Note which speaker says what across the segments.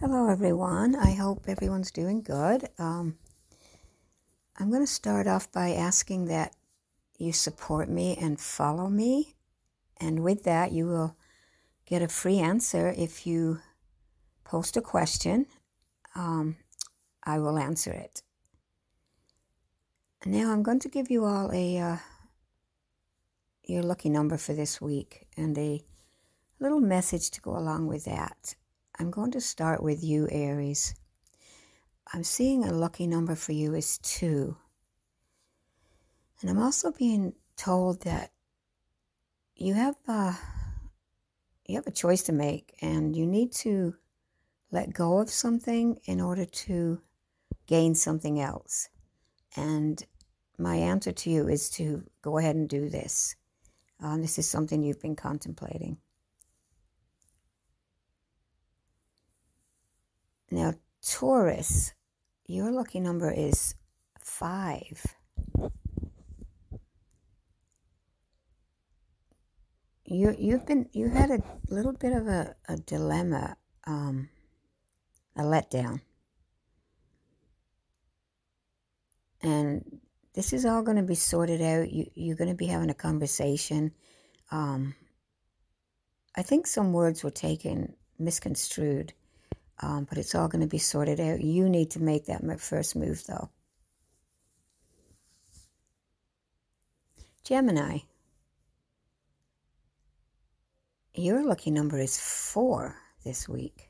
Speaker 1: Hello, everyone. I hope everyone's doing good. Um, I'm going to start off by asking that you support me and follow me. And with that, you will get a free answer if you post a question. Um, I will answer it. Now, I'm going to give you all a uh, your lucky number for this week and a little message to go along with that. I'm going to start with you, Aries. I'm seeing a lucky number for you is two. And I'm also being told that you have uh, you have a choice to make, and you need to let go of something in order to gain something else. And my answer to you is to go ahead and do this. Uh, this is something you've been contemplating. Now, Taurus, your lucky number is five. You you've been you had a little bit of a, a dilemma, um, a letdown, and this is all going to be sorted out. You you're going to be having a conversation. Um, I think some words were taken misconstrued um, but it's all going to be sorted out. You need to make that first move, though. Gemini, your lucky number is four this week.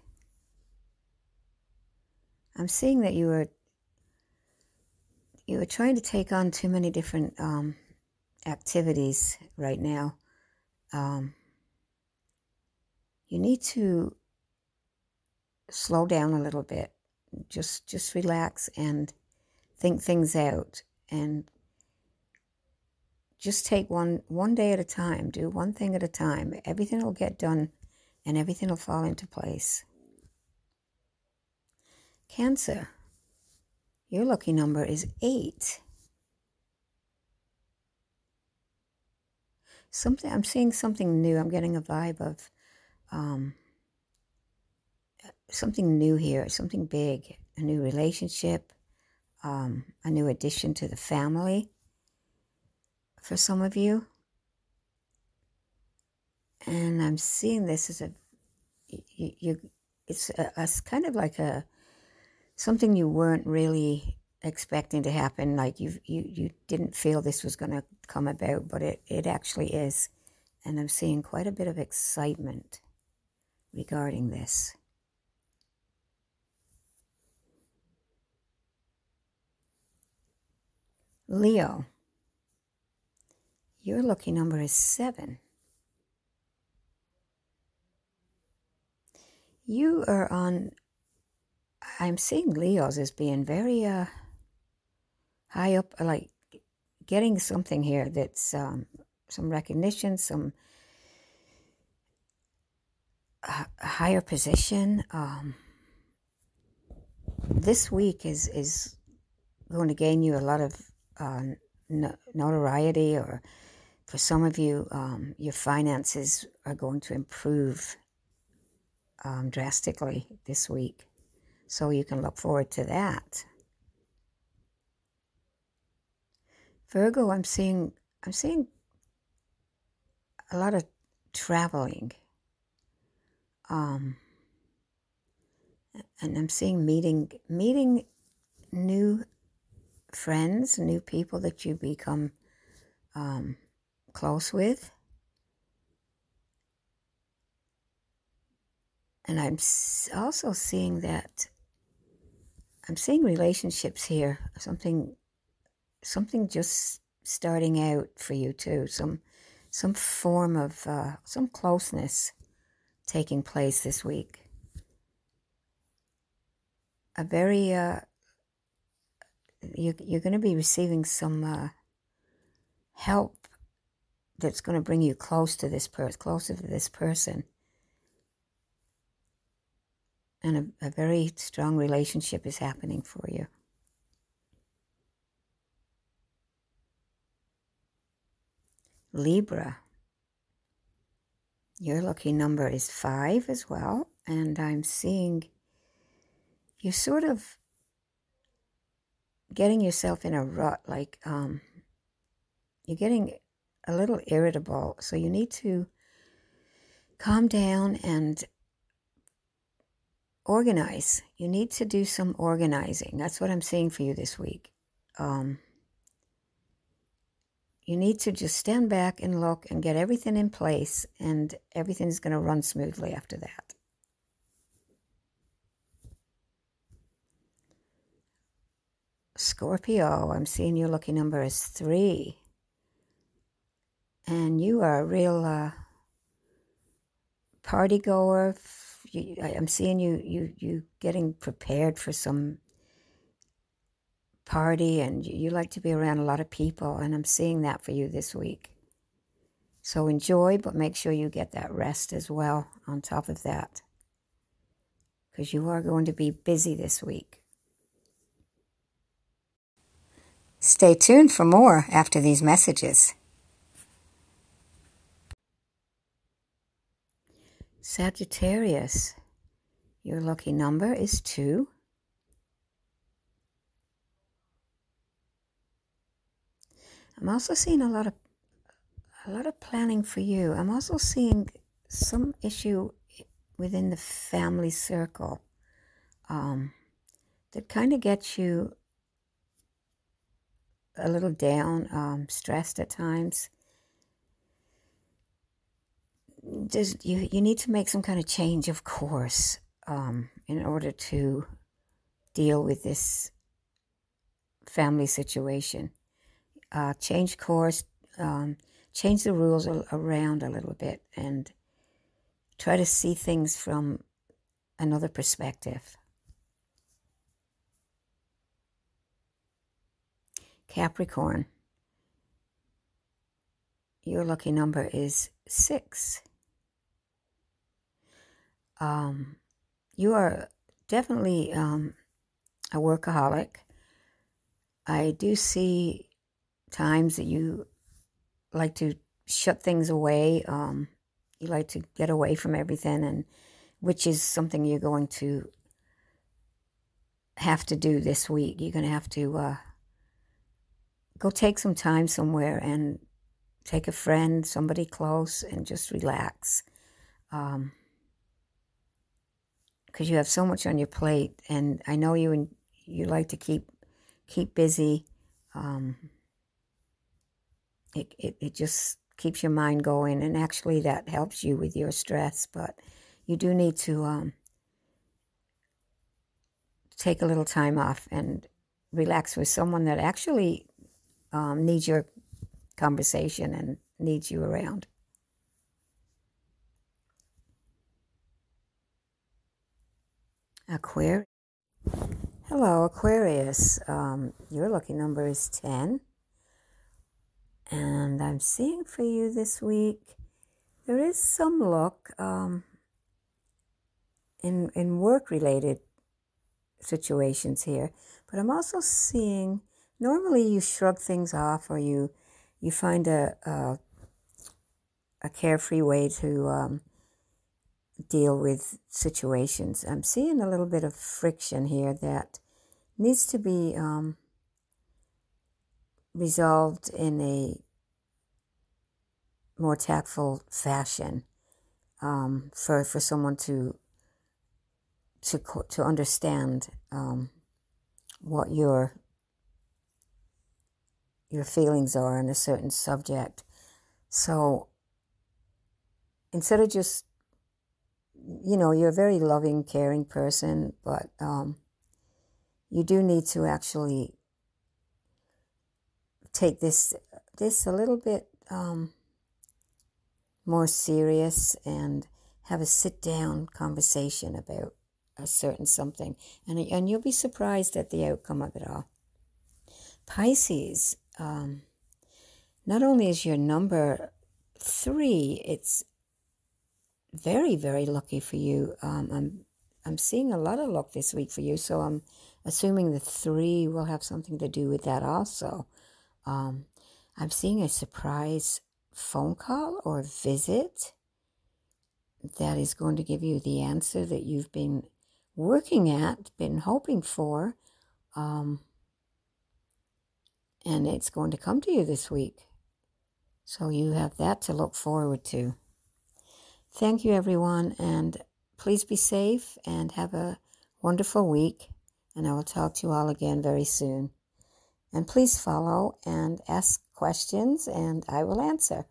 Speaker 1: I'm seeing that you were you were trying to take on too many different um, activities right now. Um, you need to slow down a little bit. Just just relax and think things out and just take one one day at a time. Do one thing at a time. Everything will get done and everything will fall into place. Cancer. Your lucky number is 8. Something I'm seeing something new. I'm getting a vibe of um, something new here, something big, a new relationship, um, a new addition to the family for some of you. And I'm seeing this as a, you, you it's a, a, kind of like a, something you weren't really expecting to happen. Like you, you, you didn't feel this was going to come about, but it, it actually is. And I'm seeing quite a bit of excitement regarding this. Leo, your lucky number is seven. You are on, I'm seeing Leos as being very uh, high up, like getting something here that's um, some recognition, some uh, higher position. Um, this week is, is going to gain you a lot of uh, notoriety, or for some of you, um, your finances are going to improve um, drastically this week. So you can look forward to that. Virgo, I'm seeing I'm seeing a lot of traveling. Um, and I'm seeing meeting meeting new friends, new people that you become um, close with. And I'm also seeing that I'm seeing relationships here, something something just starting out for you too, some some form of uh, some closeness taking place this week. A very uh, you, you're going to be receiving some uh, help that's going to bring you close to this person, closer to this person. And a, a very strong relationship is happening for you. Libra. Your lucky number is five as well. And I'm seeing you're sort of getting yourself in a rut, like um, you're getting a little irritable. So you need to calm down and organize. You need to do some organizing. That's what I'm seeing for you this week. Um, you need to just stand back and look and get everything in place, and everything's going to run smoothly after that. Scorpio, I'm seeing your lucky number is three. And you are a real uh, party goer. You, I'm seeing you, you, you getting prepared for some party and you like to be around a lot of people. And I'm seeing that for you this week. So enjoy, but make sure you get that rest as well on top of that. Because you are going to be busy this week. Stay tuned for more after these messages. Sagittarius, your lucky number is 2. I'm also seeing a lot of a lot of planning for you. I'm also seeing some issue within the family circle um, that kind of gets you a little down, um, stressed at times. Just you, you need to make some kind of change of course um, in order to deal with this family situation. Uh, change course, um, change the rules around a little bit, and try to see things from another perspective. Capricorn, your lucky number is six. Um, you are definitely um, a workaholic. I do see times that you like to shut things away. Um, you like to get away from everything, and which is something you're going to have to do this week. You're going to have to uh, go take some time somewhere and take a friend, somebody close, and just relax. Um, because you have so much on your plate, and I know you and you like to keep keep busy. Um, it, it it just keeps your mind going, and actually that helps you with your stress. But you do need to um, take a little time off and relax with someone that actually um, needs your conversation and needs you around. Aquarius. Hello, Aquarius. Um, your lucky number is 10. And I'm seeing for you this week, there is some luck um, in, in work related situations here, but I'm also seeing normally you shrug things off or you you find a a, a carefree way to um, deal with situations. I'm seeing a little bit of friction here that needs to be um, resolved in a more tactful fashion um, for for someone to to to understand um, what you're your feelings are on a certain subject. So instead of just, you know, you're a very loving, caring person, but um, you do need to actually take this this a little bit um, more serious and have a sit down conversation about a certain something, and and you'll be surprised at the outcome of it all. Pisces, um, not only is your number three, it's very, very lucky for you. Um, I'm I'm seeing a lot of luck this week for you, so I'm assuming the three will have something to do with that also. Um, I'm seeing a surprise phone call or visit that is going to give you the answer that you've been working at, been hoping for, um, and it's going to come to you this week. So you have that to look forward to. Thank you, everyone, and please be safe and have a wonderful week. And I will talk to you all again very soon. And please follow and ask questions, and I will answer.